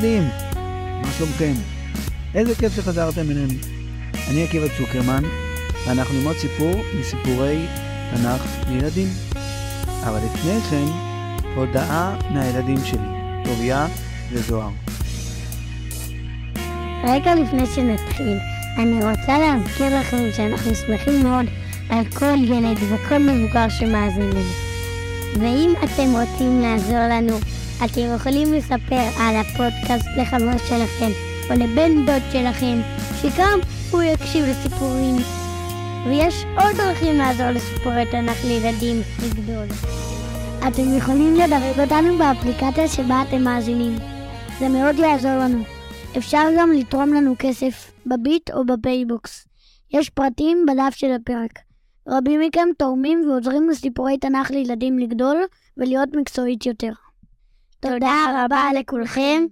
ילדים, מה שלומכם? איזה כיף שחזרתם אלינו. אני עקיבא צוקרמן, ואנחנו נלמוד סיפור מסיפורי תנ"ך לילדים. אבל לפני כן, הודעה מהילדים שלי, טוביה וזוהר. רגע לפני שנתחיל, אני רוצה להזכיר לכם שאנחנו שמחים מאוד על כל ילד וכל מבוגר שמאזין לנו. ואם אתם רוצים לעזור לנו, אתם יכולים לספר על הפודקאסט לחבר שלכם או לבן דוד שלכם, שגם הוא יקשיב לסיפורים. ויש עוד דרכים לעזור לסיפורי תנ"ך לילדים לגדול. אתם יכולים לדרג אותנו באפליקציה שבה אתם מאזינים. זה מאוד יעזור לנו. אפשר גם לתרום לנו כסף בביט או בפייבוקס. יש פרטים בדף של הפרק. רבים מכם תורמים ועוזרים לסיפורי תנ"ך לילדים לגדול ולהיות מקצועית יותר. תודה רבה לכולכם,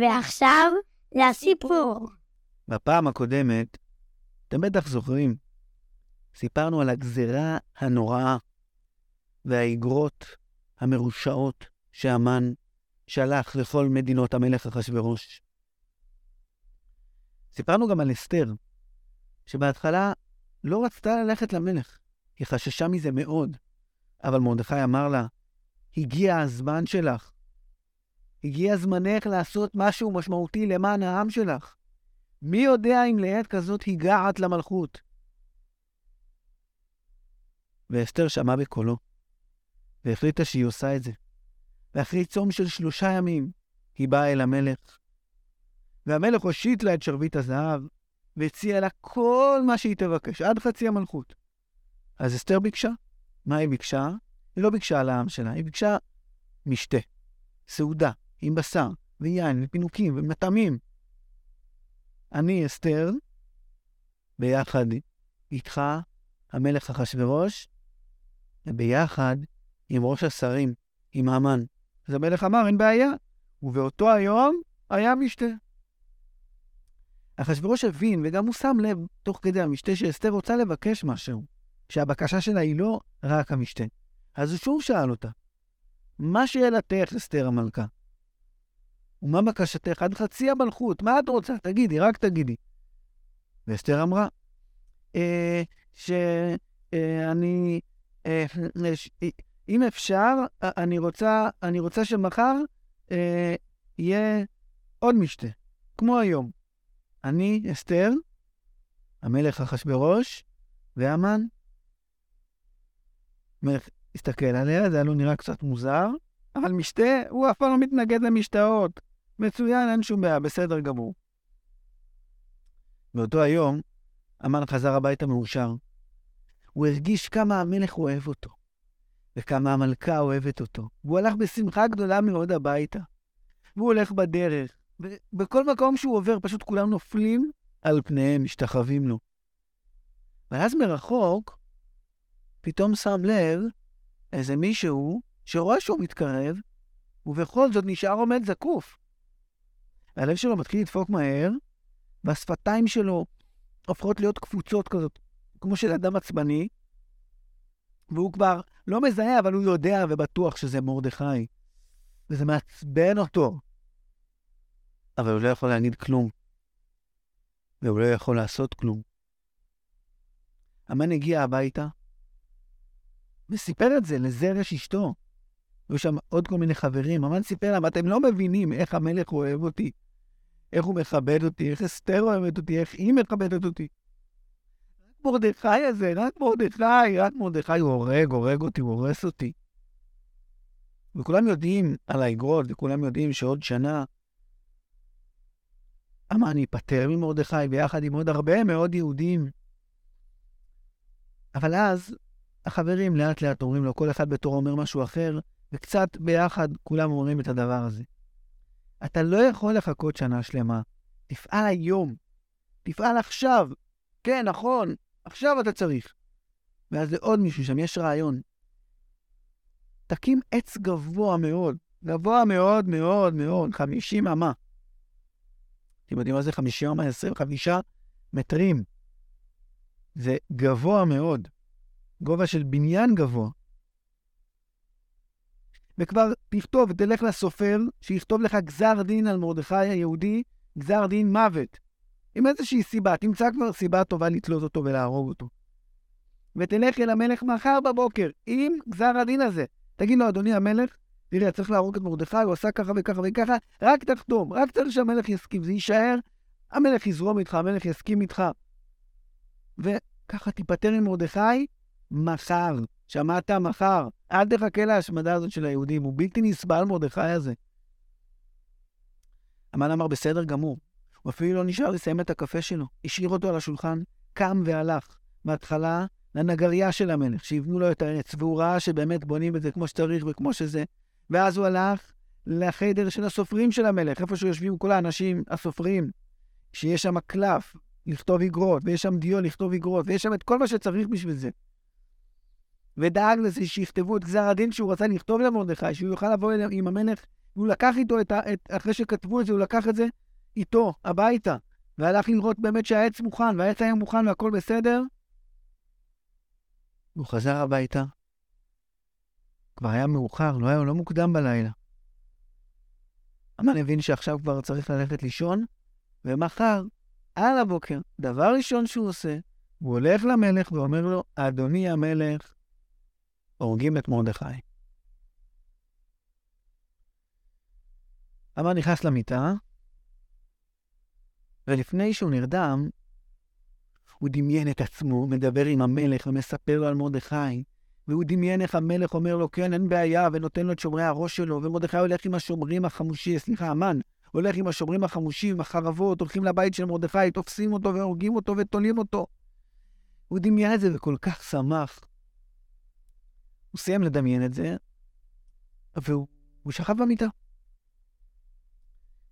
ועכשיו לסיפור. בפעם הקודמת, אתם בטח זוכרים, סיפרנו על הגזרה הנוראה והאיגרות המרושעות שהמן שלח לכל מדינות המלך אחשורוש. סיפרנו גם על אסתר, שבהתחלה לא רצתה ללכת למלך, היא חששה מזה מאוד, אבל מרדכי אמר לה, הגיע הזמן שלך. הגיע זמנך לעשות משהו משמעותי למען העם שלך. מי יודע אם לעת כזאת הגעת למלכות? ואסתר שמעה בקולו, והחליטה שהיא עושה את זה. ואחרי צום של שלושה ימים, היא באה אל המלך. והמלך הושיט לה את שרביט הזהב, והציע לה כל מה שהיא תבקש, עד חצי המלכות. אז אסתר ביקשה. מה היא ביקשה? היא לא ביקשה על העם שלה, היא ביקשה משתה, סעודה, עם בשר, ויין, ופינוקים, ומטעמים. אני, אסתר, ביחד איתך, המלך אחשורוש, וביחד עם ראש השרים, עם המן. אז המלך אמר, אין בעיה. ובאותו היום היה משתה. אחשורוש הבין, וגם הוא שם לב, תוך כדי המשתה, שאסתר רוצה לבקש משהו, שהבקשה שלה היא לא רק המשתה. אז הוא שוב שאל אותה, מה שאלתך, אסתר המלכה? ומה בקשתך? עד חצי המלכות, מה את רוצה? תגידי, רק תגידי. ואסתר אמרה, אה, שאני, אה, ש, אם אפשר, אני רוצה, אני רוצה שמחר אה, יהיה עוד משתה, כמו היום. אני, אסתר, המלך אחשורוש, והמן. המלך הסתכל עליה, זה היה לו נראה קצת מוזר, אבל משתה, הוא אף פעם לא מתנגד למשתאות. מצוין, אין שום בעיה, בסדר גמור. באותו היום, המן חזר הביתה מאושר. הוא הרגיש כמה המלך אוהב אותו, וכמה המלכה אוהבת אותו. והוא הלך בשמחה גדולה מאוד הביתה. והוא הולך בדרך, ובכל מקום שהוא עובר, פשוט כולם נופלים על פניהם, משתחווים לו. ואז מרחוק, פתאום שם לב איזה מישהו שרואה שהוא מתקרב, ובכל זאת נשאר עומד זקוף. והלב שלו מתחיל לדפוק מהר, והשפתיים שלו הופכות להיות קפוצות כזאת, כמו של אדם עצבני, והוא כבר לא מזהה, אבל הוא יודע ובטוח שזה מרדכי. וזה מעצבן אותו. אבל הוא לא יכול להגיד כלום. והוא לא יכול לעשות כלום. המן הגיע הביתה, וסיפר את זה לזרש אשתו. היו שם עוד כל מיני חברים. המן סיפר להם, אתם לא מבינים איך המלך אוהב אותי, איך הוא מכבד אותי, איך אסתר אוהבת אותי, איך היא מכבדת אותי. רק מרדכי הזה, רק מרדכי, רק מרדכי, הוא הורג, הורג אותי, הוא הורס אותי. וכולם יודעים על האגרות, וכולם יודעים שעוד שנה המן ייפטר ממרדכי ביחד עם עוד הרבה מאוד יהודים. אבל אז החברים לאט לאט אומרים לו, כל אחד בתורו אומר משהו אחר, וקצת ביחד כולם אומרים את הדבר הזה. אתה לא יכול לחכות שנה שלמה. תפעל היום. תפעל עכשיו. כן, נכון, עכשיו אתה צריך. ואז לעוד מישהו שם יש רעיון. תקים עץ גבוה מאוד, גבוה מאוד מאוד מאוד, 50 אמה. אתם יודעים מה זה 50 אמה? 25 מטרים. זה גבוה מאוד. גובה של בניין גבוה. וכבר תכתוב, תלך לסופר, שיכתוב לך גזר דין על מרדכי היהודי, גזר דין מוות. עם איזושהי סיבה, תמצא כבר סיבה טובה לתלות אותו ולהרוג אותו. ותלך אל המלך מחר בבוקר עם גזר הדין הזה. תגיד לו, אדוני המלך, תראה, צריך להרוג את מרדכי, הוא עשה ככה וככה וככה, רק תחתום, רק צריך שהמלך יסכים, זה יישאר, המלך יזרום איתך, המלך יסכים איתך. וככה תיפטר עם מרדכי מחר. שמעת? מחר. אל תחכה להשמדה הזאת של היהודים, הוא בלתי נסבל מרדכי הזה. המן אמר, בסדר גמור. הוא אפילו לא נשאר לסיים את הקפה שלו. השאיר אותו על השולחן, קם והלך. בהתחלה לנגרייה של המלך, שיבנו לו את העץ, והוא ראה שבאמת בונים את זה כמו שצריך וכמו שזה. ואז הוא הלך לחדר של הסופרים של המלך, איפה שיושבים כל האנשים הסופרים, שיש שם קלף לכתוב איגרות, ויש שם דיו לכתוב איגרות, ויש שם את כל מה שצריך בשביל זה. ודאג לזה שיכתבו את גזר הדין שהוא רצה לכתוב למרדכי, שהוא יוכל לבוא עם המלך, והוא לקח איתו, את ה, את, אחרי שכתבו את זה, הוא לקח את זה איתו, הביתה, והלך לראות באמת שהעץ מוכן, והעץ היה מוכן והכל בסדר. הוא חזר הביתה. כבר היה מאוחר, לא היה לא מוקדם בלילה. המן הבין שעכשיו כבר צריך ללכת לישון, ומחר, על הבוקר, דבר ראשון שהוא עושה, הוא הולך למלך ואומר לו, אדוני המלך, הורגים את מרדכי. המן נכנס למיטה, ולפני שהוא נרדם, הוא דמיין את עצמו, מדבר עם המלך ומספר לו על מרדכי, והוא דמיין איך המלך אומר לו, כן, אין בעיה, ונותן לו את שומרי הראש שלו, ומרדכי הולך עם השומרים החמושים, סליחה, המן, הולך עם השומרים החמושים, החרבות, הולכים לבית של מרדכי, תופסים אותו והורגים אותו ותולים אותו. הוא דמיין את זה וכל כך שמח. הוא סיים לדמיין את זה, והוא שכב במיטה.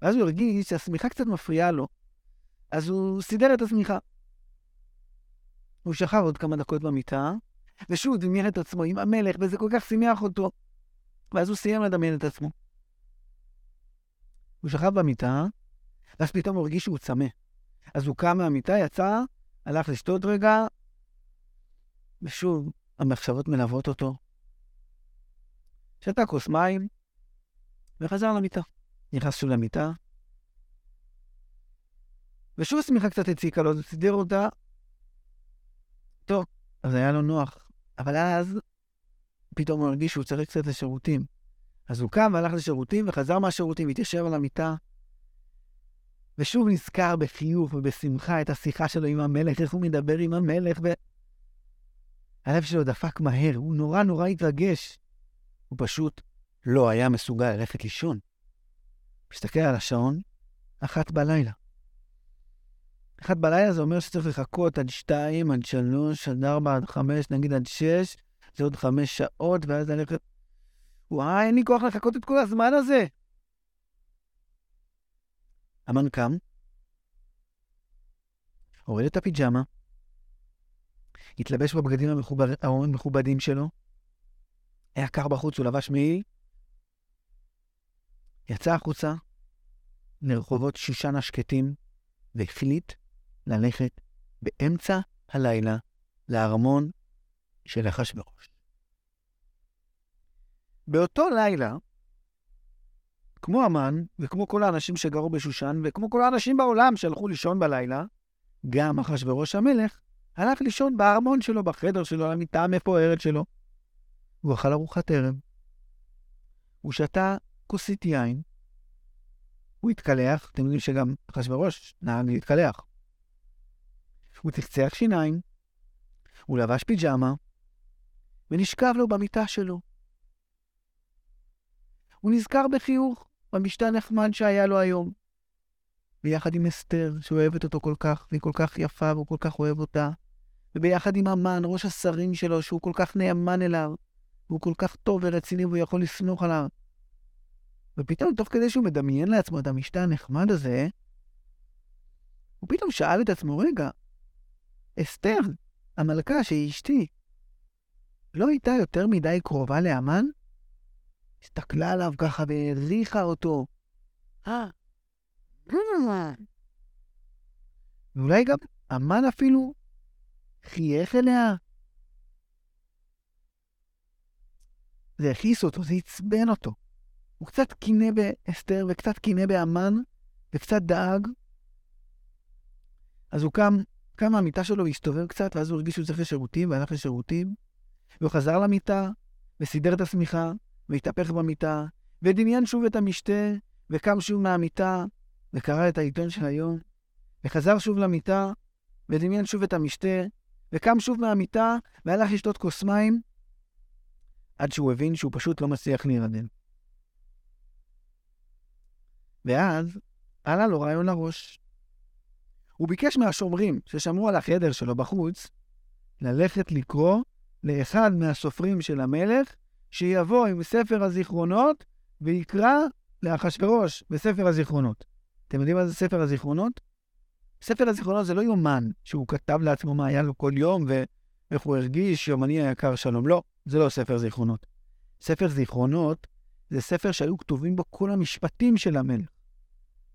ואז הוא הרגיש שהשמיכה קצת מפריעה לו, אז הוא סידר את השמיכה. הוא שכב עוד כמה דקות במיטה, ושוב דמיין את עצמו עם המלך, וזה כל כך שימח אותו. ואז הוא סיים לדמיין את עצמו. הוא שכב במיטה, ואז פתאום הוא הרגיש שהוא צמא. אז הוא קם מהמיטה, יצא, הלך לשתות רגע, ושוב המחשבות מלוות אותו. שתה כוס מים, וחזר למיטה. נכנס שוב למיטה, ושוב השמיכה קצת הציקה לו, זה סידר אותה. טוב, אז היה לו נוח. אבל אז פתאום הוא הרגיש שהוא צריך קצת לשירותים. אז הוא קם והלך לשירותים וחזר מהשירותים, התיישב על המיטה, ושוב נזכר בחיוך ובשמחה את השיחה שלו עם המלך, איך הוא מדבר עם המלך, ו... הלב שלו דפק מהר, הוא נורא נורא התרגש. הוא פשוט לא היה מסוגל ללכת לישון. מסתכל על השעון, אחת בלילה. אחת בלילה זה אומר שצריך לחכות עד שתיים, עד שלוש, עד ארבע, עד חמש, נגיד עד שש, זה עוד חמש שעות, ואז ללכת... וואי, אין לי כוח לחכות את כל הזמן הזה. המן קם, הוריד את הפיג'מה, התלבש בבגדים המכובדים שלו, היה קר בחוץ, הוא לבש מעיל, יצא החוצה לרחובות שושן השקטים, והחליט ללכת באמצע הלילה לארמון של אחשוורוש. באותו לילה, כמו המן, וכמו כל האנשים שגרו בשושן, וכמו כל האנשים בעולם שהלכו לישון בלילה, גם אחשוורוש המלך הלך לישון בארמון שלו, בחדר שלו, על המיטה המפוארת שלו. הוא אכל ארוחת ערב. הוא שתה כוסית יין. הוא התקלח, אתם יודעים שגם אחשוורוש נהג להתקלח. הוא צחצח שיניים, הוא לבש פיג'מה, ונשכב לו במיטה שלו. הוא נזכר בחיוך במשתה נחמד שהיה לו היום. ביחד עם אסתר, שאוהבת אותו כל כך, והיא כל כך יפה והוא כל כך אוהב אותה, וביחד עם המן, ראש השרים שלו, שהוא כל כך נאמן אליו, והוא כל כך טוב ורציני והוא יכול לסמוך עליו. ופתאום, תוך כדי שהוא מדמיין לעצמו את המשתה הנחמד הזה, הוא פתאום שאל את עצמו, רגע, אסתר, המלכה שהיא אשתי, לא הייתה יותר מדי קרובה לאמן? הסתכלה עליו ככה והעריכה אותו. אה, ואולי גם אמן אפילו חייך אליה. זה הכעיס אותו, זה עצבן אותו. הוא קצת קינא באסתר וקצת קינא באמן וקצת דאג. אז הוא קם, קם מהמיטה שלו והסתובב קצת, ואז הוא הרגיש שהוא צריך לשירותים, והלך לשירותים, והוא חזר למיטה, וסידר את השמיכה, והתהפך במיטה, ודמיין שוב את המשתה, וקם שוב מהמיטה, וקרא את העיתון של היום, וחזר שוב למיטה, ודמיין שוב את המשתה, וקם שוב מהמיטה, והלך לשתות כוס מים, עד שהוא הבין שהוא פשוט לא מצליח להירדם. ואז עלה לו רעיון לראש. הוא ביקש מהשומרים ששמרו על החדר שלו בחוץ, ללכת לקרוא לאחד מהסופרים של המלך, שיבוא עם ספר הזיכרונות ויקרא לאחשוורוש בספר הזיכרונות. אתם יודעים מה זה ספר הזיכרונות? ספר הזיכרונות זה לא יומן שהוא כתב לעצמו מה היה לו כל יום ואיך הוא הרגיש, יומני היקר שלום. לא, זה לא ספר זיכרונות. ספר זיכרונות זה ספר שהיו כתובים בו כל המשפטים של המלך.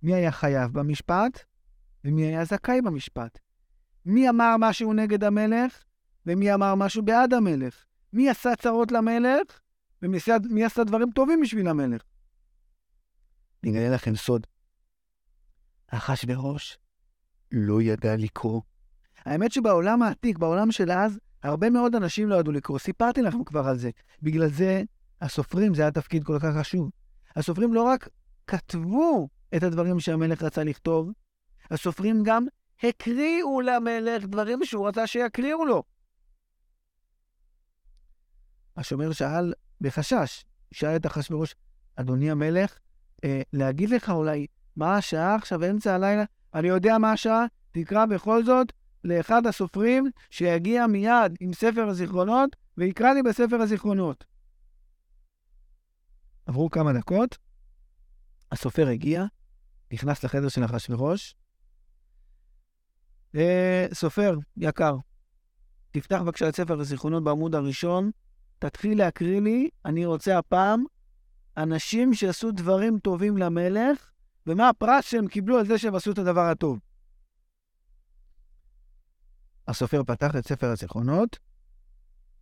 מי היה חייב במשפט ומי היה זכאי במשפט. מי אמר משהו נגד המלך ומי אמר משהו בעד המלך. מי עשה צרות למלך ומי עשה דברים טובים בשביל המלך. אני אגלה לכם סוד. אחשוורוש לא ידע לקרוא. האמת שבעולם העתיק, בעולם של אז, הרבה מאוד אנשים לא ידעו לקרוא. סיפרתי לכם כבר על זה. בגלל זה הסופרים, זה היה תפקיד כל כך חשוב. הסופרים לא רק כתבו את הדברים שהמלך רצה לכתוב, הסופרים גם הקריאו למלך דברים שהוא רצה שיקריאו לו. השומר שאל בחשש, שאל את אחשוורוש, אדוני המלך, אה, להגיד לך אולי מה השעה עכשיו, אמצע הלילה? אני יודע מה השעה, תקרא בכל זאת לאחד הסופרים שיגיע מיד עם ספר הזיכרונות ויקרא לי בספר הזיכרונות. עברו כמה דקות, הסופר הגיע, נכנס לחדר של אחשוורוש. אה, סופר יקר, תפתח בבקשה את ספר הזיכרונות בעמוד הראשון, תתחיל להקריא לי, אני רוצה הפעם, אנשים שעשו דברים טובים למלך, ומה הפרס שהם קיבלו על זה שהם עשו את הדבר הטוב. הסופר פתח את ספר הזיכרונות,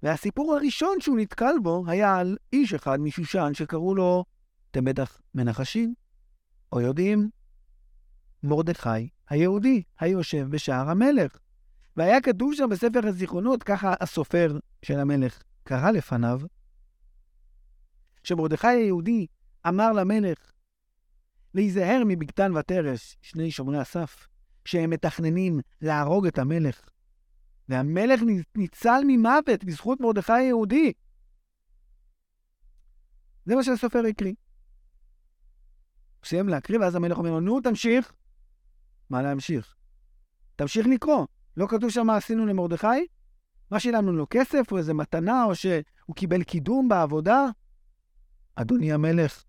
והסיפור הראשון שהוא נתקל בו היה על איש אחד משושן שקראו לו, אתם בטח מנחשים, או יודעים, מרדכי היהודי, היושב בשער המלך. והיה כתוב שם בספר הזיכרונות, ככה הסופר של המלך קרא לפניו, שמרדכי היהודי אמר למלך להיזהר מבגתן ותרש, שני שומרי הסף, שהם מתכננים להרוג את המלך. והמלך ניצל ממוות בזכות מרדכי היהודי. זה מה שהסופר הקריא. סיים להקריא, ואז המלך אומר לו, נו, תמשיך. מה להמשיך? תמשיך לקרוא. לא כתוב שם מה עשינו למרדכי? מה שילמנו לו כסף, או איזה מתנה, או שהוא קיבל קידום בעבודה? אדוני המלך,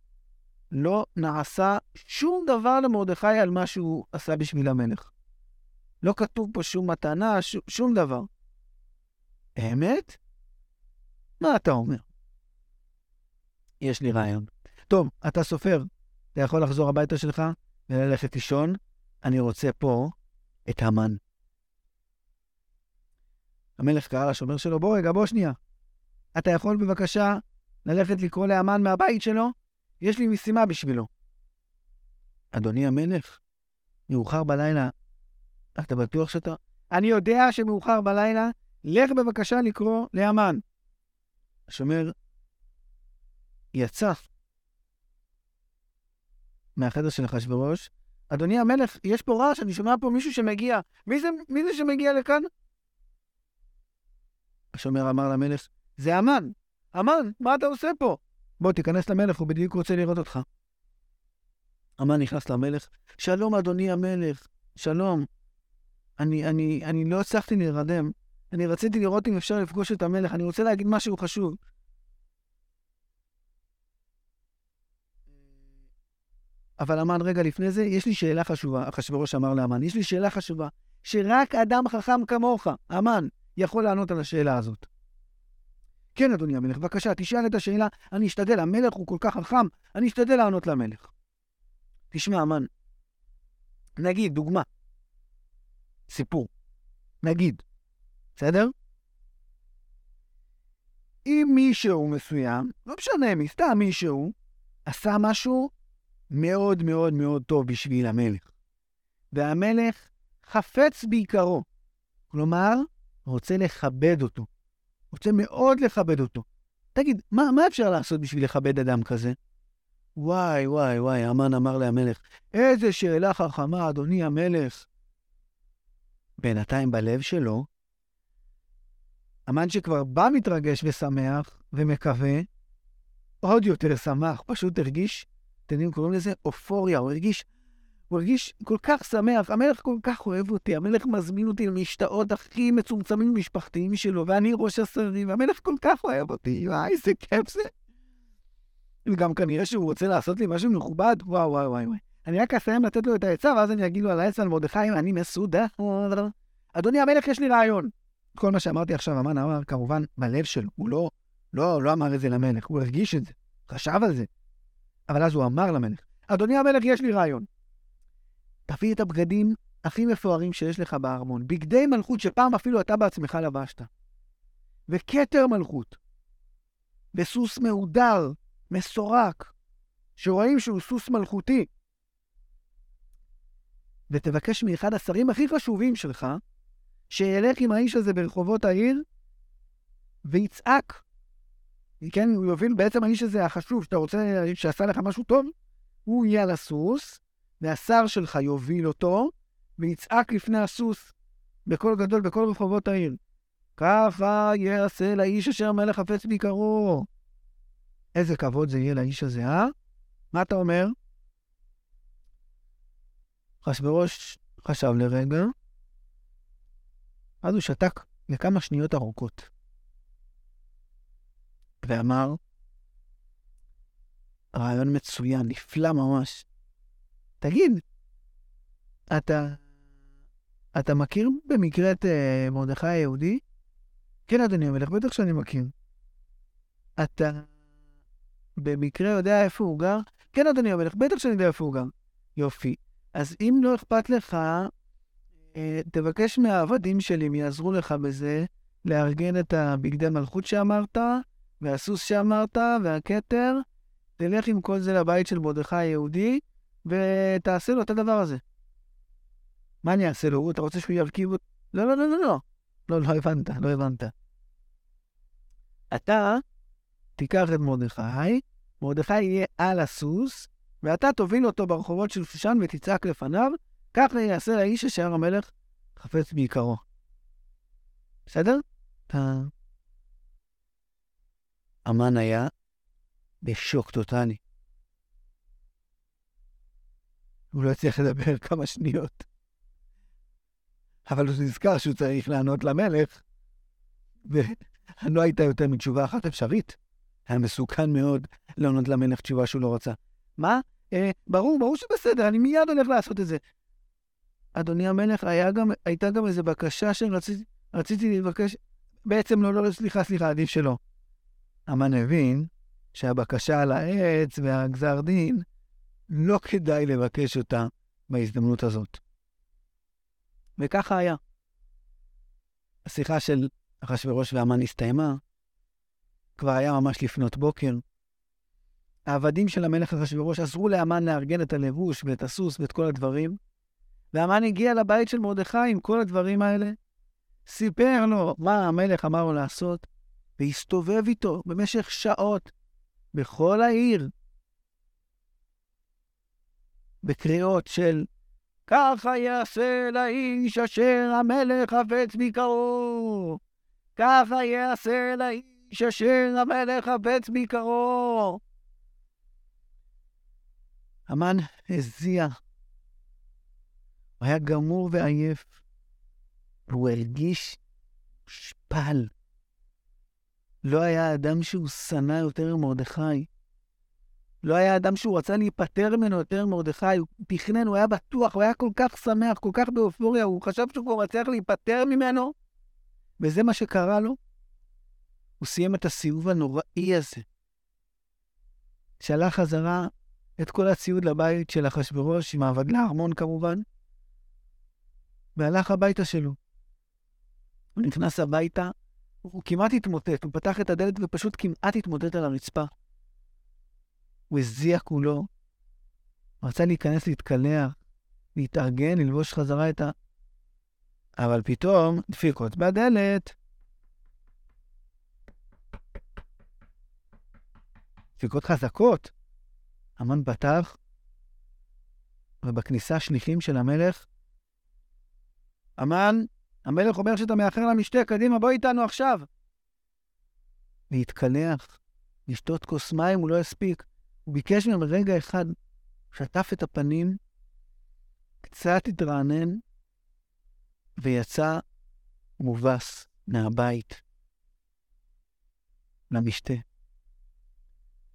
לא נעשה שום דבר למרדכי על מה שהוא עשה בשביל המלך. לא כתוב פה שום מתנה, ש... שום דבר. אמת? מה אתה אומר? יש לי רעיון. טוב, אתה סופר, אתה יכול לחזור הביתה שלך וללכת לישון. אני רוצה פה את המן. המלך קרא לשומר שלו, בוא רגע, בוא שנייה. אתה יכול בבקשה ללכת לקרוא לאמן מהבית שלו? יש לי משימה בשבילו. אדוני המלך, מאוחר בלילה, אתה בטוח שאתה... אני יודע שמאוחר בלילה, לך בבקשה לקרוא לאמן. השומר יצא מהחדר של אחשוורוש. אדוני המלך, יש פה רעש, אני שומע פה מישהו שמגיע. מי זה, מי זה שמגיע לכאן? השומר אמר למלך, זה המן. המן, מה אתה עושה פה? בוא, תיכנס למלך, הוא בדיוק רוצה לראות אותך. המן נכנס למלך, שלום, אדוני המלך, שלום. אני, אני, אני לא הצלחתי להירדם. אני רציתי לראות אם אפשר לפגוש את המלך, אני רוצה להגיד משהו חשוב. אבל המן, רגע לפני זה, יש לי שאלה חשובה, אחשוורוש אמר לאמן, יש לי שאלה חשובה, שרק אדם חכם כמוך, המן, יכול לענות על השאלה הזאת. כן, אדוני המלך, בבקשה, תשאל את השאלה, אני אשתדל, המלך הוא כל כך חכם, אני אשתדל לענות למלך. תשמע, אמן, נגיד, דוגמה, סיפור, נגיד, בסדר? אם מישהו מסוים, לא משנה מי, סתם מישהו, עשה משהו מאוד מאוד מאוד טוב בשביל המלך. והמלך חפץ בעיקרו. כלומר, רוצה לכבד אותו. רוצה מאוד לכבד אותו. תגיד, מה, מה אפשר לעשות בשביל לכבד אדם כזה? וואי, וואי, וואי, המן אמר להמלך, איזה שאלה חכמה, אדוני המלך. בינתיים בלב שלו, המן שכבר בא מתרגש ושמח ומקווה, עוד יותר שמח, פשוט הרגיש, אתם יודעים, קוראים לזה אופוריה, הוא הרגיש, הוא הרגיש כל כך שמח, המלך כל כך אוהב אותי, המלך מזמין אותי למשתאות הכי מצומצמים משפחתיים שלו, ואני ראש השרים, והמלך כל כך אוהב אותי, וואי, איזה כיף זה. וגם כנראה שהוא רוצה לעשות לי משהו מכובד, וואו, וואו, וואי, וואי. אני רק אסיים לתת לו את העצה, ואז אני אגיד לו על העצה על מרדכי, אני מסודר. אדוני המלך, יש לי רעיון. כל מה שאמרתי עכשיו, המן אמר כמובן בלב שלו, הוא לא, לא, לא אמר את זה למלך, הוא הרגיש את זה, חשב על זה. אבל אז הוא אמר למלך, אדוני המלך, יש לי רעיון. תביא את הבגדים הכי מפוארים שיש לך בארמון, בגדי מלכות שפעם אפילו אתה בעצמך לבשת, וכתר מלכות, וסוס מהודר, מסורק, שרואים שהוא סוס מלכותי, ותבקש מאחד השרים הכי חשובים שלך, שילך עם האיש הזה ברחובות העיר ויצעק. כן, הוא יוביל, בעצם האיש הזה החשוב, שאתה רוצה, שעשה לך משהו טוב, הוא יהיה על הסוס, והשר שלך יוביל אותו, ויצעק לפני הסוס, בקול גדול, בכל רחובות העיר. ככה יעשה לאיש אשר מלך חפץ ביקרו. איזה כבוד זה יהיה לאיש הזה, אה? מה אתה אומר? אחשוורוש חשב לרגע, אז הוא שתק לכמה שניות ארוכות, ואמר, רעיון מצוין, נפלא ממש. תגיד, אתה, אתה מכיר במקרה את uh, מרדכי היהודי? כן, אדוני המלך, בטח שאני מכיר. אתה במקרה יודע איפה הוא גר? כן, אדוני המלך, בטח שאני יודע איפה הוא גר. יופי. אז אם לא אכפת לך, אה, תבקש מהעבדים שלי, הם יעזרו לך בזה, לארגן את הבגדי מלכות שאמרת, והסוס שאמרת, והכתר. תלך עם כל זה לבית של מרדכי היהודי, ותעשה לו את הדבר הזה. מה אני אעשה לו? אתה רוצה שהוא ירכיב אותו? לא, לא, לא, לא, לא. לא, לא הבנת, לא הבנת. אתה תיקח את מרדכי, מרדכי יהיה על הסוס, ואתה תוביל אותו ברחובות של שושן ותצעק לפניו, כך יעשה לאיש אשר המלך חפץ בעיקרו. בסדר? אתה... המן היה בשוק טוטאלי. הוא לא הצליח לדבר כמה שניות. אבל הוא נזכר שהוא צריך לענות למלך, ולא הייתה יותר מתשובה אחת אפשרית. היה מסוכן מאוד לענות למלך תשובה שהוא לא רצה. מה? אה, ברור, ברור שבסדר, אני מיד הולך לעשות את זה. אדוני המלך, גם, הייתה גם איזו בקשה שרציתי לבקש, בעצם לא, לא, סליחה, סליחה, עדיף שלא. המן הבין שהבקשה על העץ והגזר דין, לא כדאי לבקש אותה בהזדמנות הזאת. וככה היה. השיחה של אחשוורוש והמן הסתיימה, כבר היה ממש לפנות בוקר. העבדים של המלך אחשוורוש עזרו לאמן לארגן את הלבוש ואת הסוס ואת כל הדברים, והמן הגיע לבית של מרדכי עם כל הדברים האלה, סיפר לו מה המלך אמר לו לעשות, והסתובב איתו במשך שעות בכל העיר, בקריאות של ככה יעשה לאיש אשר המלך חפץ ביקרו, ככה יעשה לאיש אשר המלך חפץ ביקרו. המן הזיע הוא היה גמור ועייף, והוא הרגיש שפל. לא היה אדם שהוא שנא יותר ממרדכי. לא היה אדם שהוא רצה להיפטר ממנו יותר ממרדכי. הוא תכנן, הוא היה בטוח, הוא היה כל כך שמח, כל כך באופוריה, הוא חשב שהוא כבר מצליח להיפטר ממנו, וזה מה שקרה לו. הוא סיים את הסיבוב הנוראי הזה. שלח חזרה את כל הציוד לבית של אחשוורוש, עם העבד לארמון כמובן, והלך הביתה שלו. הוא נכנס הביתה, הוא כמעט התמוטט, הוא פתח את הדלת ופשוט כמעט התמוטט על הרצפה. הוא הזיע כולו, רצה להיכנס להתקלח, להתארגן, ללבוש חזרה את ה... אבל פתאום דפיקות בדלת. דפיקות חזקות. המן פתח, ובכניסה שליחים של המלך, המן, המלך אומר שאתה מאחר למשתה, קדימה, בוא איתנו עכשיו. להתקלח, לשתות כוס מים, הוא לא הספיק. הוא ביקש מהם רגע אחד, שטף את הפנים, קצת התרענן, ויצא מובס מהבית למשתה.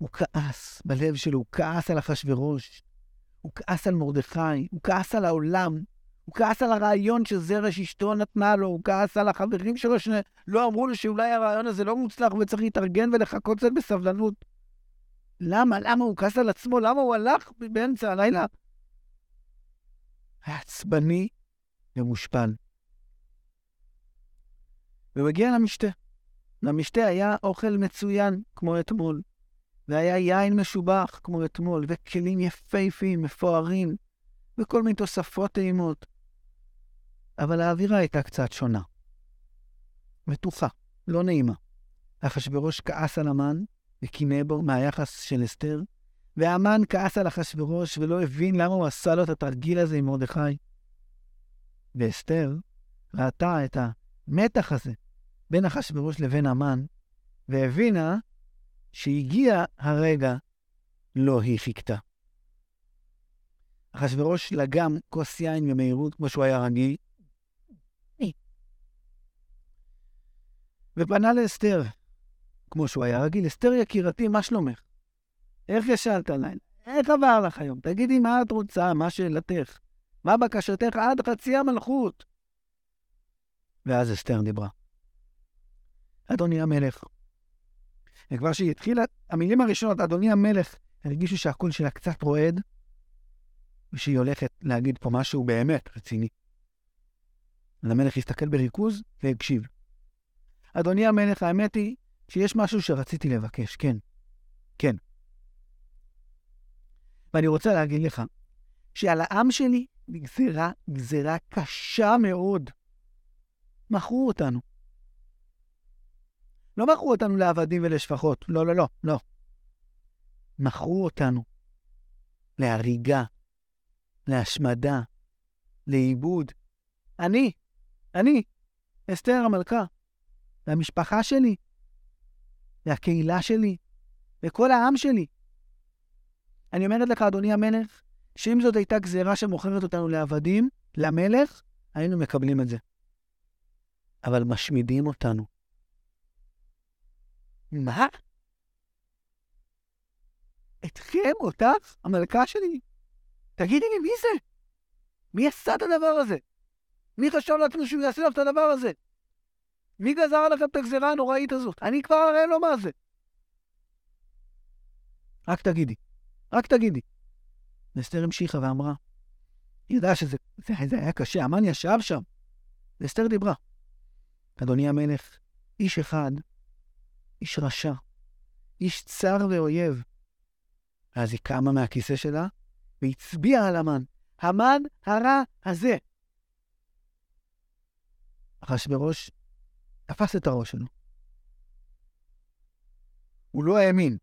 הוא כעס בלב שלו, הוא כעס על אחשוורוש, הוא כעס על מרדכי, הוא כעס על העולם, הוא כעס על הרעיון שזרש אשתו נתנה לו, הוא כעס על החברים שלו שלא אמרו לו שאולי הרעיון הזה לא מוצלח וצריך להתארגן ולחכות קצת בסבלנות. למה? למה הוא כעס על עצמו? למה הוא הלך באמצע הלילה? היה עצבני ומושפל. והוא הגיע למשתה. למשתה היה אוכל מצוין, כמו אתמול, והיה יין משובח, כמו אתמול, וכלים יפהפים, מפוארים, וכל מיני תוספות טעימות. אבל האווירה הייתה קצת שונה. מתוחה, לא נעימה. אחשוורוש כעס על המן וקינא בו מהיחס של אסתר, והמן כעס על אחשוורוש ולא הבין למה הוא עשה לו את התרגיל הזה עם מרדכי. ואסתר ראתה את המתח הזה בין אחשוורוש לבין המן, והבינה שהגיע הרגע לא היא חיכתה. אחשוורוש לגם כוס יין במהירות כמו שהוא היה רגיל, ופנה לאסתר, כמו שהוא היה רגיל, אסתר יקירתי, מה שלומך? איך ישנת הלילה? איך עבר לך היום? תגידי מה את רוצה, מה שאלתך, מה בקשתך עד חצי המלכות. ואז אסתר דיברה. אדוני המלך, וכבר שהיא התחילה, המילים הראשונות, אדוני המלך, הרגישו שהקול שלה קצת רועד, ושהיא הולכת להגיד פה משהו באמת רציני. אז המלך הסתכל בריכוז והקשיב. אדוני המלך, האמת היא שיש משהו שרציתי לבקש, כן. כן. ואני רוצה להגיד לך, שעל העם שלי נגזרה גזרה קשה מאוד. מכרו אותנו. לא מכרו אותנו לעבדים ולשפחות, לא, לא, לא, לא. מכרו אותנו להריגה, להשמדה, לאיבוד. אני, אני, אסתר המלכה, והמשפחה שלי, והקהילה שלי, וכל העם שלי. אני אומרת לך, אדוני המלך, שאם זאת הייתה גזירה שמוכרת אותנו לעבדים, למלך, היינו מקבלים את זה. אבל משמידים אותנו. מה? אתכם, אותך, המלכה שלי? תגידי לי, מי זה? מי עשה את הדבר הזה? מי חשב לעצמו שהוא יעשה לו את הדבר הזה? מי גזר עליכם את הגזירה הנוראית הזאת? אני כבר אראה לו מה זה. רק תגידי, רק תגידי. ואסתר המשיכה ואמרה, היא ידעה שזה זה, זה היה קשה, המן ישב שם. ואסתר דיברה. אדוני המלך, איש אחד, איש רשע, איש צר ואויב. ואז היא קמה מהכיסא שלה והצביעה על המן. המן הרע הזה. אחשוורוש תפס את הראש שלו. הוא לא האמין.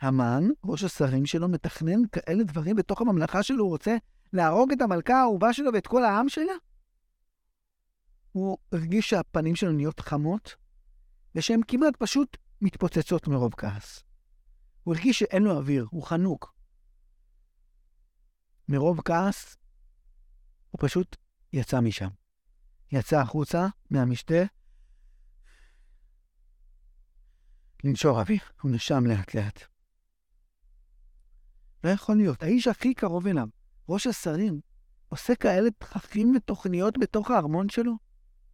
המן, ראש השרים שלו, מתכנן כאלה דברים בתוך הממלכה שלו, הוא רוצה להרוג את המלכה האהובה שלו ואת כל העם שלה? הוא הרגיש שהפנים שלו נהיות חמות, ושהן כמעט פשוט מתפוצצות מרוב כעס. הוא הרגיש שאין לו אוויר, הוא חנוק. מרוב כעס, הוא פשוט יצא משם. יצא החוצה מהמשתה, לנשור אוויר, הוא נשם לאט לאט. לא יכול להיות, האיש הכי קרוב אליו, ראש השרים, עושה כאלה תככים ותוכניות בתוך הארמון שלו?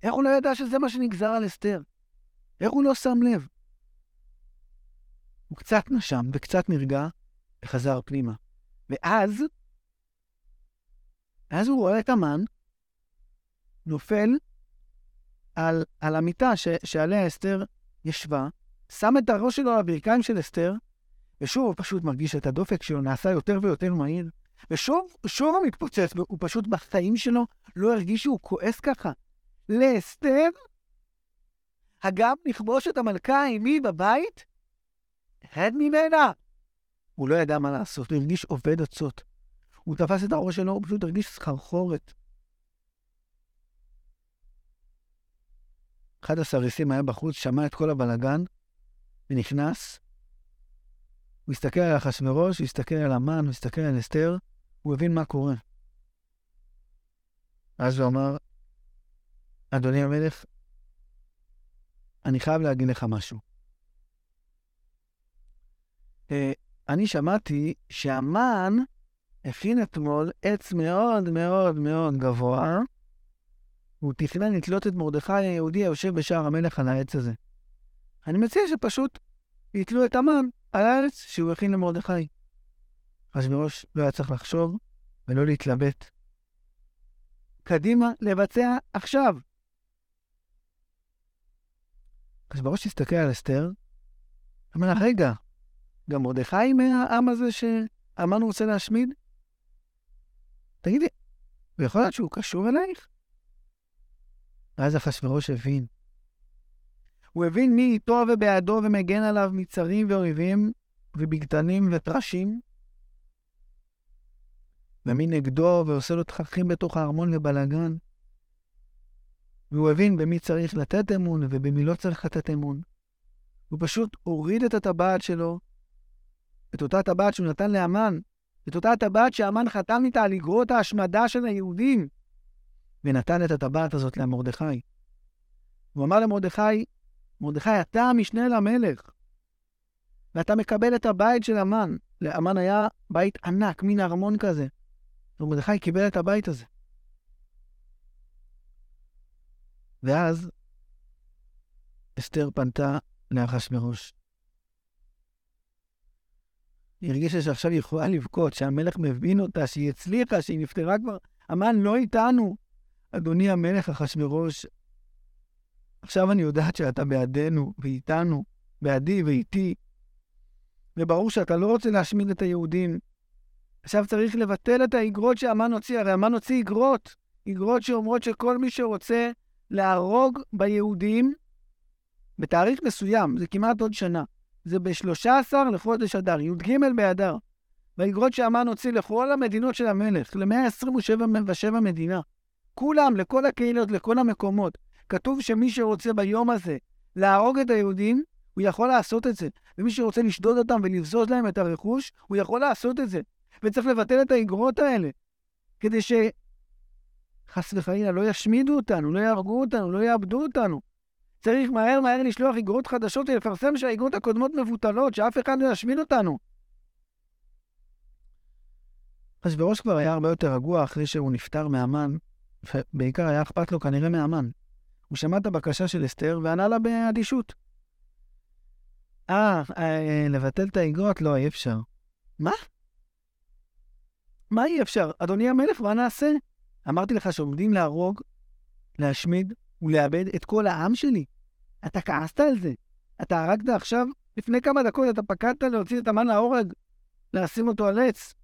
איך הוא לא ידע שזה מה שנגזר על אסתר? איך הוא לא שם לב? הוא קצת נשם וקצת נרגע וחזר פנימה. ואז, אז הוא רואה את המן נופל על, על המיטה ש, שעליה אסתר ישבה, שם את הראש שלו על הברכיים של אסתר, ושוב הוא פשוט מרגיש את הדופק שלו נעשה יותר ויותר מהיר, ושוב, שוב הוא מתפוצץ, והוא פשוט בחיים שלו לא הרגיש שהוא כועס ככה. לאסתר? הגם לכבוש את המלכה האמי בבית? הד ממנה! הוא לא ידע מה לעשות, הוא הרגיש עובד עצות. הוא תפס את הראש שלו, הוא פשוט הרגיש סחרחורת. אחד הסריסים היה בחוץ, שמע את כל הבלגן, ונכנס. הוא הסתכל על אחשוורוש, הוא הסתכל על המן, הוא הסתכל על אסתר, הוא הבין מה קורה. אז הוא אמר, אדוני המלך, אני חייב להגיד לך משהו. אה, אני שמעתי שהמן הכין אתמול עץ מאוד מאוד מאוד גבוה, והוא תכנן לתלות את מרדכי היהודי היושב בשער המלך על העץ הזה. אני מציע שפשוט יתלו את המן על העץ שהוא הכין למרדכי. אחשוורוש לא היה צריך לחשוב ולא להתלבט. קדימה, לבצע עכשיו. אחשוורוש הסתכל על אסתר, אמר לה, רגע, גם מרדכי מהעם הזה שהמן רוצה להשמיד? תגידי, הוא יכול להיות שהוא קשור אלייך? ואז אחשוורוש הבין. הוא הבין מי איתו ובעדו ומגן עליו מצרים ואויבים ובגתנים וטרשים, ומי נגדו ועושה לו תככים בתוך הארמון ובלאגן. והוא הבין במי צריך לתת אמון ובמי לא צריך לתת אמון. הוא פשוט הוריד את הטבעת שלו, את אותה טבעת שהוא נתן לאמן, את אותה טבעת שאמן חתם איתה על אגרות ההשמדה של היהודים, ונתן את הטבעת הזאת למרדכי. הוא אמר למרדכי, מרדכי, אתה המשנה למלך, ואתה מקבל את הבית של אמן. לאמן היה בית ענק, מין ארמון כזה. ומרדכי קיבל את הבית הזה. ואז אסתר פנתה לאחשוורוש. היא הרגישה שעכשיו היא יכולה לבכות, שהמלך מבין אותה, שהיא הצליחה, שהיא נפטרה כבר. המן לא איתנו. אדוני המלך אחשוורוש, עכשיו אני יודעת שאתה בעדנו ואיתנו, בעדי ואיתי, וברור שאתה לא רוצה להשמיד את היהודים. עכשיו צריך לבטל את האגרות שהמן הוציא, הרי המן הוציא אגרות, אגרות שאומרות שכל מי שרוצה להרוג ביהודים בתאריך מסוים, זה כמעט עוד שנה, זה ב-13 לחודש אדר, י"ג באדר. והאגרות שהמן הוציא לכל המדינות של המלך, ל-127 מדינה. כולם, לכל הקהילות, לכל המקומות. כתוב שמי שרוצה ביום הזה להרוג את היהודים, הוא יכול לעשות את זה. ומי שרוצה לשדוד אותם ולבזוז להם את הרכוש, הוא יכול לעשות את זה. וצריך לבטל את האגרות האלה, כדי שחס וחלילה לא ישמידו אותנו, לא יהרגו אותנו, לא יאבדו אותנו. צריך מהר מהר לשלוח אגרות חדשות ולפרסם שהאגרות הקודמות מבוטלות, שאף אחד לא ישמיד אותנו. אחשוורוש כבר היה הרבה יותר רגוע אחרי שהוא נפטר מהמן, ובעיקר היה אכפת לו כנראה מהמן. הוא שמע את הבקשה של אסתר וענה לה באדישות. אה, אה, לבטל את האגרות? לא, אי אפשר. מה? מה אי אפשר? אדוני המלך, מה נעשה? אמרתי לך שעומדים להרוג, להשמיד ולאבד את כל העם שלי. אתה כעסת על זה. אתה הרגת עכשיו, לפני כמה דקות אתה פקדת להוציא את המן להורג, לשים אותו על עץ.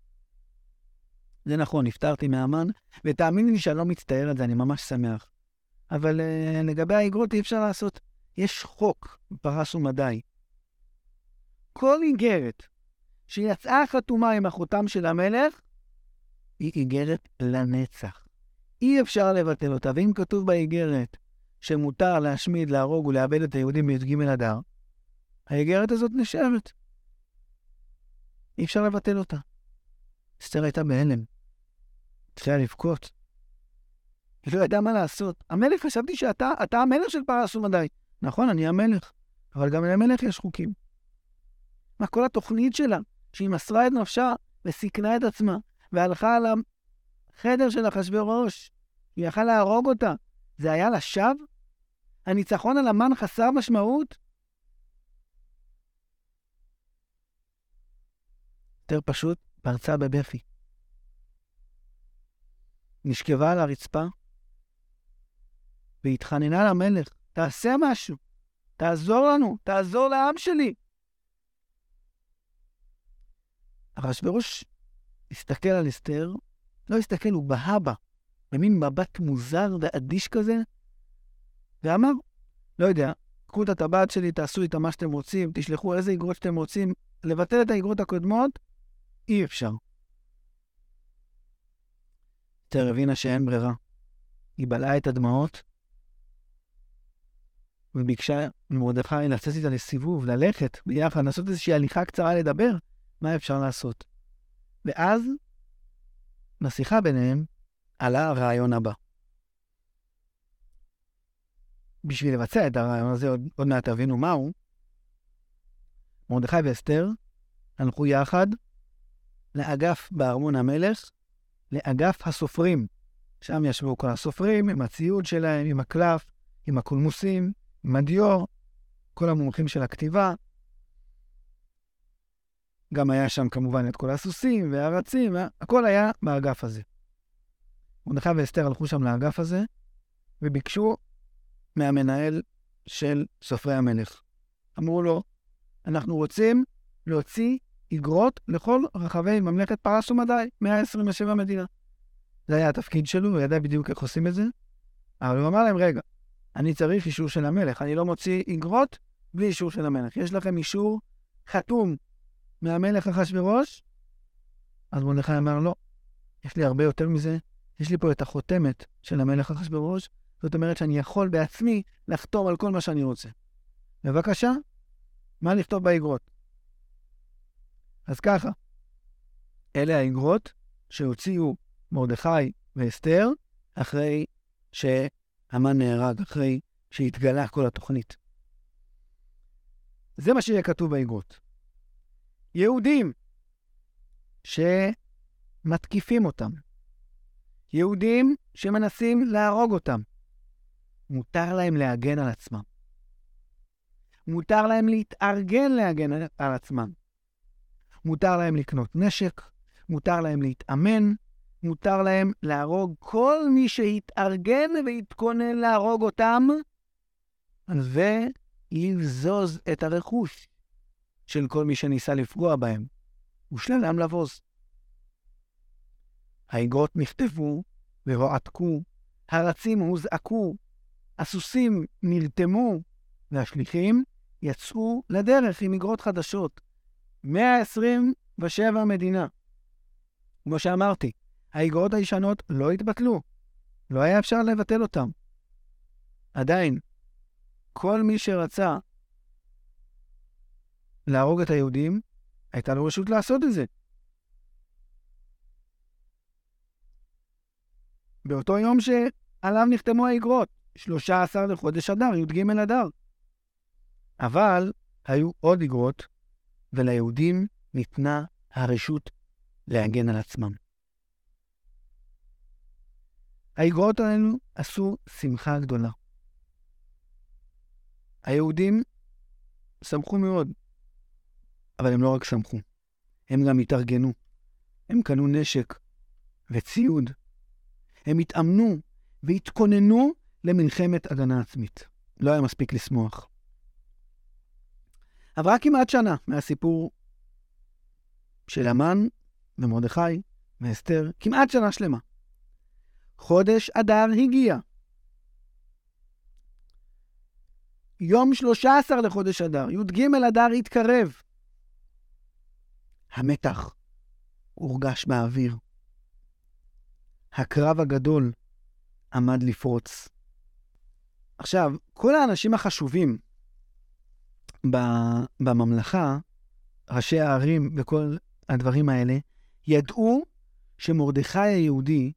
זה נכון, נפטרתי מהמן, ותאמיני לי שאני לא מצטער על זה, אני ממש שמח. אבל uh, לגבי האגרות אי אפשר לעשות. יש חוק בפרס ומדי. כל איגרת שיצאה חתומה עם החותם של המלך, היא איגרת לנצח. אי אפשר לבטל אותה, ואם כתוב באיגרת שמותר להשמיד, להרוג ולאבד את היהודים בי"ג אדר, האיגרת הזאת נשארת. אי אפשר לבטל אותה. אסתר הייתה בהלם. התחילה לבכות. היא לא ידעה מה לעשות. המלך, חשבתי שאתה אתה המלך של פרס ומדי. נכון, אני המלך, אבל גם למלך יש חוקים. מה, כל התוכנית שלה, שהיא מסרה את נפשה וסיכנה את עצמה, והלכה על החדר של אחשוורוש, היא יכלה להרוג אותה, זה היה לשווא? הניצחון על המן חסר משמעות? יותר פשוט, פרצה בבכי. נשכבה על הרצפה והתחננה למלך, תעשה משהו, תעזור לנו, תעזור לעם שלי. אחשוורוש הסתכל על אסתר, לא הסתכל, הוא בהה בה, במין מבט מוזר ואדיש כזה, ואמר, לא יודע, קחו את הטבעת שלי, תעשו איתה מה שאתם רוצים, תשלחו איזה איגרות שאתם רוצים, לבטל את האיגרות הקודמות, אי אפשר. אסתר הבינה שאין ברירה. היא בלעה את הדמעות, וביקשה ממרדכי לצאת איתה לסיבוב, ללכת ביחד, לעשות איזושהי הליכה קצרה לדבר, מה אפשר לעשות. ואז, בשיחה ביניהם, עלה הרעיון הבא. בשביל לבצע את הרעיון הזה, עוד, עוד מעט תבינו מהו, מרדכי ואסתר הלכו יחד לאגף בארמון המלך, לאגף הסופרים. שם ישבו כל הסופרים עם הציוד שלהם, עם הקלף, עם הקולמוסים, עם הדיור, כל המומחים של הכתיבה. גם היה שם כמובן את כל הסוסים והרצים, הכל היה באגף הזה. מרדכי ואסתר הלכו שם לאגף הזה, וביקשו מהמנהל של סופרי המלך. אמרו לו, אנחנו רוצים להוציא איגרות לכל רחבי ממלכת פרס ומדי, 127 מדינה. זה היה התפקיד שלו, הוא ידע בדיוק איך עושים את זה, אבל הוא אמר להם, רגע, אני צריך אישור של המלך, אני לא מוציא איגרות בלי אישור של המלך. יש לכם אישור חתום מהמלך אחשוורוש? אז מרדכי אמר, לא, יש לי הרבה יותר מזה, יש לי פה את החותמת של המלך אחשוורוש, זאת אומרת שאני יכול בעצמי לחתום על כל מה שאני רוצה. בבקשה, מה לכתוב באגרות? אז ככה, אלה האגרות שהוציאו מרדכי ואסתר אחרי שהמן נהרג, אחרי שהתגלה כל התוכנית. זה מה שיהיה כתוב באגרות. יהודים שמתקיפים אותם, יהודים שמנסים להרוג אותם, מותר להם להגן על עצמם. מותר להם להתארגן להגן על עצמם. מותר להם לקנות נשק, מותר להם להתאמן, מותר להם להרוג כל מי שהתארגן והתכונן להרוג אותם, ולבזוז את הרכוש של כל מי שניסה לפגוע בהם, ושללם לבוז. האגרות נכתבו והועתקו, הרצים הוזעקו, הסוסים נרתמו, והשליחים יצאו לדרך עם אגרות חדשות. 127 מדינה. כמו שאמרתי, האגרות הישנות לא התבטלו. לא היה אפשר לבטל אותן. עדיין, כל מי שרצה להרוג את היהודים, הייתה לו רשות לעשות את זה. באותו יום שעליו נחתמו האגרות, 13 לחודש אדר, י"ג אדר. אבל היו עוד אגרות, וליהודים ניתנה הרשות להגן על עצמם. האגרות האלו עשו שמחה גדולה. היהודים שמחו מאוד, אבל הם לא רק שמחו, הם גם התארגנו. הם קנו נשק וציוד. הם התאמנו והתכוננו למלחמת הגנה עצמית. לא היה מספיק לשמוח. עברה כמעט שנה מהסיפור של המן ומרדכי ואסתר, כמעט שנה שלמה. חודש אדר הגיע. יום 13 לחודש אדר, י"ג אדר התקרב. המתח הורגש באוויר. הקרב הגדול עמד לפרוץ. עכשיו, כל האנשים החשובים בממלכה, ראשי הערים וכל הדברים האלה, ידעו שמרדכי היהודי,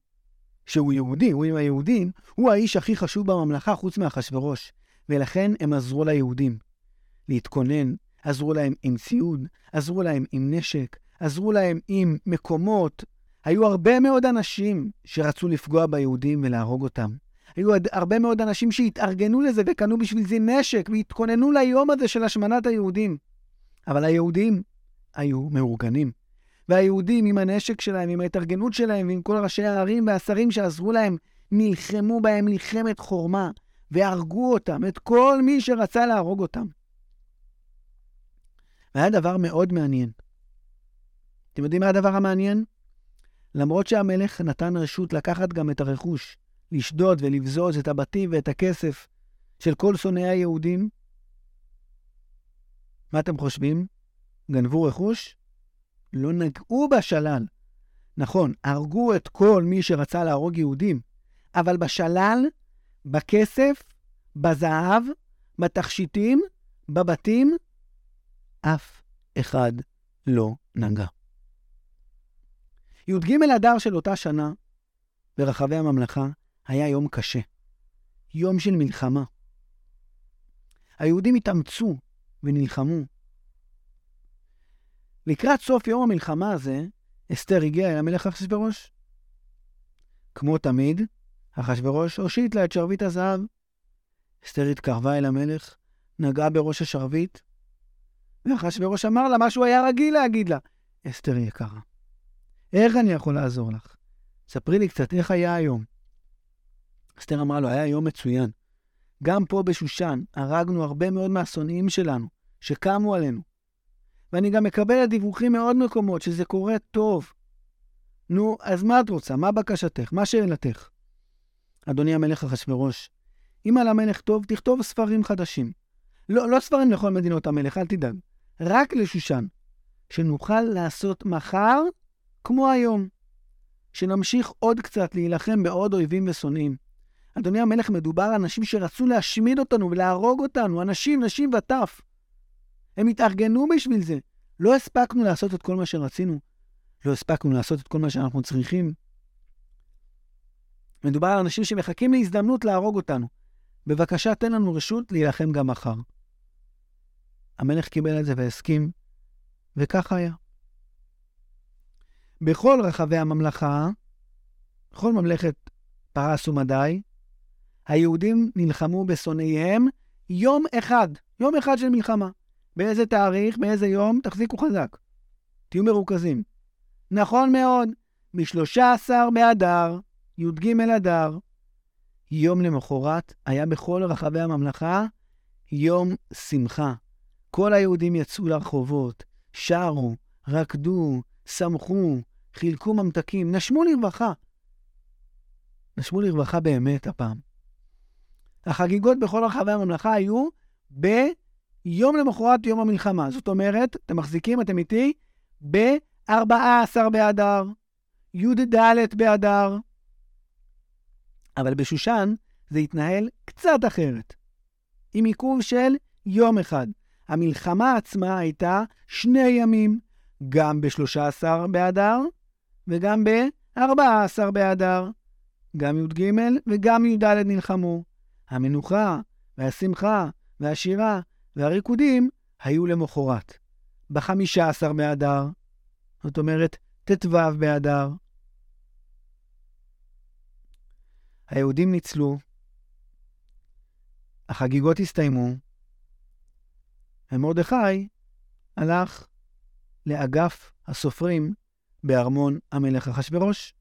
שהוא יהודי, הוא עם היהודים, הוא האיש הכי חשוב בממלכה חוץ מאחשוורוש. ולכן הם עזרו ליהודים להתכונן, עזרו להם עם ציוד, עזרו להם עם נשק, עזרו להם עם מקומות. היו הרבה מאוד אנשים שרצו לפגוע ביהודים ולהרוג אותם. היו הרבה מאוד אנשים שהתארגנו לזה וקנו בשביל זה נשק והתכוננו ליום הזה של השמנת היהודים. אבל היהודים היו מאורגנים. והיהודים עם הנשק שלהם, עם ההתארגנות שלהם, ועם כל ראשי הערים והשרים שעזרו להם, נלחמו בהם מלחמת חורמה, והרגו אותם, את כל מי שרצה להרוג אותם. והיה דבר מאוד מעניין. אתם יודעים מה הדבר המעניין? למרות שהמלך נתן רשות לקחת גם את הרכוש, לשדוד ולבזוז את הבתים ואת הכסף של כל שונאי היהודים, מה אתם חושבים? גנבו רכוש? לא נגעו בשלל. נכון, הרגו את כל מי שרצה להרוג יהודים, אבל בשלל, בכסף, בזהב, בתכשיטים, בבתים, אף אחד לא נגע. י"ג אדר של אותה שנה, ברחבי הממלכה, היה יום קשה. יום של מלחמה. היהודים התאמצו ונלחמו. לקראת סוף יום המלחמה הזה, אסתר הגיעה אל המלך אחשוורוש. כמו תמיד, אחשוורוש הושיט לה את שרביט הזהב. אסתר התקרבה אל המלך, נגעה בראש השרביט, ואחשוורוש אמר לה מה שהוא היה רגיל להגיד לה. אסתר יקרה, איך אני יכול לעזור לך? ספרי לי קצת איך היה היום. אסתר אמרה לו, היה יום מצוין. גם פה בשושן הרגנו הרבה מאוד מהשונאים שלנו, שקמו עלינו. ואני גם מקבלת דיווחים מעוד מקומות שזה קורה טוב. נו, אז מה את רוצה? מה בקשתך? מה שאלתך? אדוני המלך אחשורוש, אם על המלך טוב, תכתוב ספרים חדשים. לא, לא ספרים לכל מדינות המלך, אל תדאג. רק לשושן. שנוכל לעשות מחר כמו היום. שנמשיך עוד קצת להילחם בעוד אויבים ושונאים. אדוני המלך, מדובר על אנשים שרצו להשמיד אותנו ולהרוג אותנו, אנשים, נשים וטף. הם התארגנו בשביל זה. לא הספקנו לעשות את כל מה שרצינו. לא הספקנו לעשות את כל מה שאנחנו צריכים. מדובר על אנשים שמחכים להזדמנות להרוג אותנו. בבקשה, תן לנו רשות להילחם גם מחר. המלך קיבל את זה והסכים, וכך היה. בכל רחבי הממלכה, בכל ממלכת פרס ומדי, היהודים נלחמו בשונאיהם יום אחד, יום אחד של מלחמה. באיזה תאריך, באיזה יום, תחזיקו חזק. תהיו מרוכזים. נכון מאוד, מ-13 באדר, י"ג אדר, יום למחרת היה בכל רחבי הממלכה יום שמחה. כל היהודים יצאו לרחובות, שרו, רקדו, שמחו, חילקו ממתקים, נשמו לרווחה. נשמו לרווחה באמת הפעם. החגיגות בכל רחבי הממלכה היו ביום למחרת יום המלחמה. זאת אומרת, אתם מחזיקים, אתם איתי, ב-14 באדר, י"ד באדר. אבל בשושן זה התנהל קצת אחרת, עם עיכוב של יום אחד. המלחמה עצמה הייתה שני ימים, גם ב-13 באדר וגם ב-14 באדר. גם י"ג וגם י"ד נלחמו. המנוחה והשמחה והשירה והריקודים היו למחרת. ב-15 באדר, זאת אומרת ט"ו באדר. היהודים ניצלו, החגיגות הסתיימו, ומרדכי הלך לאגף הסופרים בארמון המלך אחשורוש.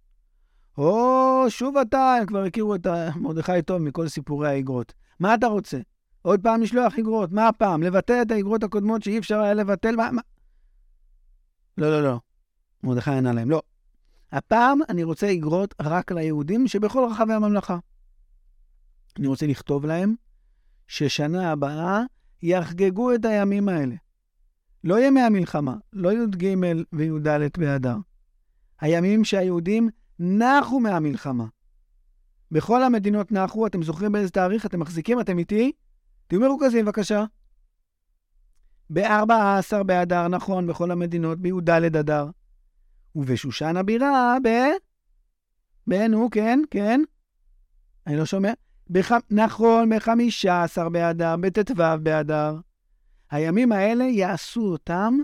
או, שוב אתה, הם כבר הכירו את מרדכי טוב מכל סיפורי האגרות. מה אתה רוצה? עוד פעם לשלוח אגרות? מה הפעם? לבטל את האגרות הקודמות שאי אפשר היה לבטל? מה? מה? לא, לא, לא. מרדכי ענה להם, לא. הפעם אני רוצה אגרות רק ליהודים שבכל רחבי הממלכה. אני רוצה לכתוב להם ששנה הבאה יחגגו את הימים האלה. לא ימי המלחמה, לא י"ג וי"ד באדר. הימים שהיהודים נחו מהמלחמה. בכל המדינות נחו, אתם זוכרים באיזה תאריך אתם מחזיקים? אתם איתי? תהיו מרוכזים בבקשה. ב-14 באדר, נכון, בכל המדינות, בי"ד אדר. ובשושן הבירה, ב... ב... נו, כן, כן. אני לא שומע. בח... נכון, ב-15 באדר, בט"ו באדר. הימים האלה יעשו אותם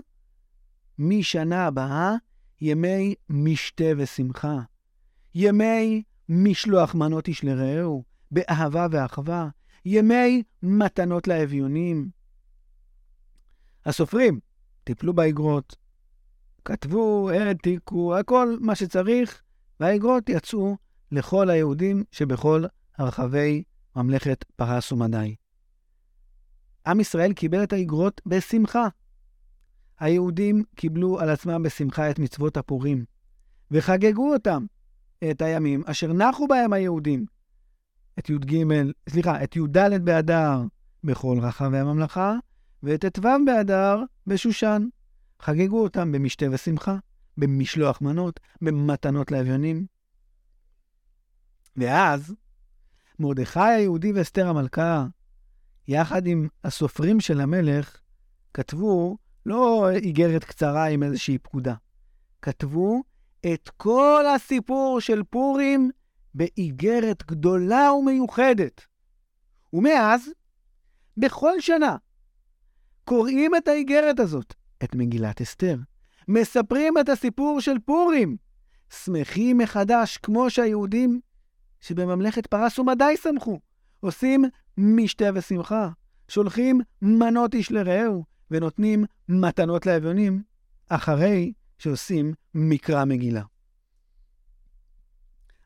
משנה הבאה ימי משתה ושמחה. ימי משלוח מנות איש לרעהו, באהבה ואחווה. ימי מתנות לאביונים. הסופרים טיפלו באגרות, כתבו, העתיקו, הכל מה שצריך, והאגרות יצאו לכל היהודים שבכל הרחבי ממלכת פרס ומדי. עם ישראל קיבל את האגרות בשמחה. היהודים קיבלו על עצמם בשמחה את מצוות הפורים, וחגגו אותם, את הימים אשר נחו בהם היהודים. את י"ג, סליחה, את י"ד באדר בכל רחבי הממלכה, ואת ט"ו באדר בשושן. חגגו אותם במשתה ושמחה, במשלוח מנות, במתנות לאביונים. ואז מרדכי היהודי ואסתר המלכה, יחד עם הסופרים של המלך, כתבו לא איגרת קצרה עם איזושהי פקודה, כתבו את כל הסיפור של פורים באיגרת גדולה ומיוחדת. ומאז, בכל שנה, קוראים את האיגרת הזאת, את מגילת אסתר, מספרים את הסיפור של פורים, שמחים מחדש כמו שהיהודים שבממלכת פרס ומדי שמחו, עושים משתה ושמחה, שולחים מנות איש לרעהו ונותנים מתנות לאביונים, אחרי שעושים מקרא מגילה.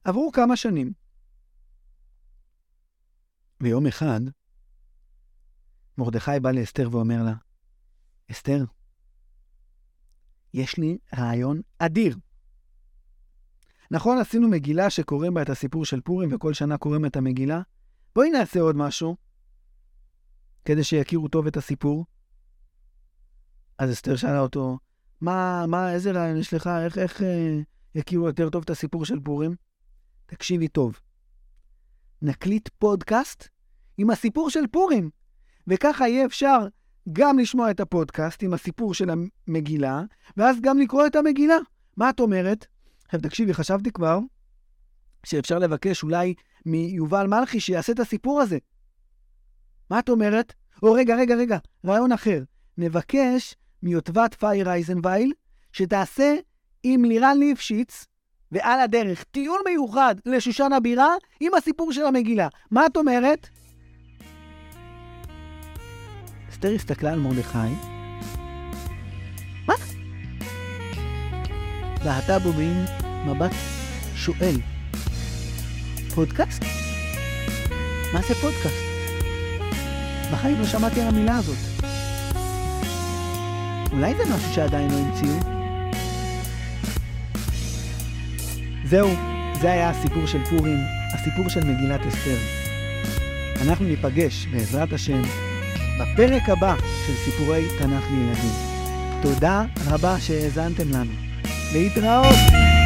עברו כמה שנים. ויום אחד, מרדכי בא לאסתר ואומר לה, אסתר, יש לי רעיון אדיר. נכון, עשינו מגילה שקוראים בה את הסיפור של פורים, וכל שנה קוראים את המגילה? בואי נעשה עוד משהו, כדי שיכירו טוב את הסיפור. אז אסתר שאלה אותו, מה, מה, איזה רעיון יש לך? איך, איך אה, יכירו יותר טוב את הסיפור של פורים? תקשיבי טוב. נקליט פודקאסט עם הסיפור של פורים, וככה יהיה אפשר גם לשמוע את הפודקאסט עם הסיפור של המגילה, ואז גם לקרוא את המגילה. מה את אומרת? עכשיו, תקשיבי, חשבתי כבר שאפשר לבקש אולי מיובל מלכי שיעשה את הסיפור הזה. מה את אומרת? או רגע, רגע, רגע, רעיון אחר. נבקש מיוטבת פייר אייזנווייל שתעשה עם לירן ליפשיץ, ועל הדרך, טיול מיוחד לשושן הבירה עם הסיפור של המגילה. מה את אומרת? אסתר הסתכלה על מרדכי. מה? ועתה בו מעין מבט שואל. פודקאסט? מה זה פודקאסט? בחיים לא שמעתי על המילה הזאת. אולי זה משהו שעדיין לא המציאו? זהו, זה היה הסיפור של פורים, הסיפור של מגילת אסתר. אנחנו ניפגש, בעזרת השם, בפרק הבא של סיפורי תנ"ך לילדים. תודה רבה שהאזנתם לנו. להתראות!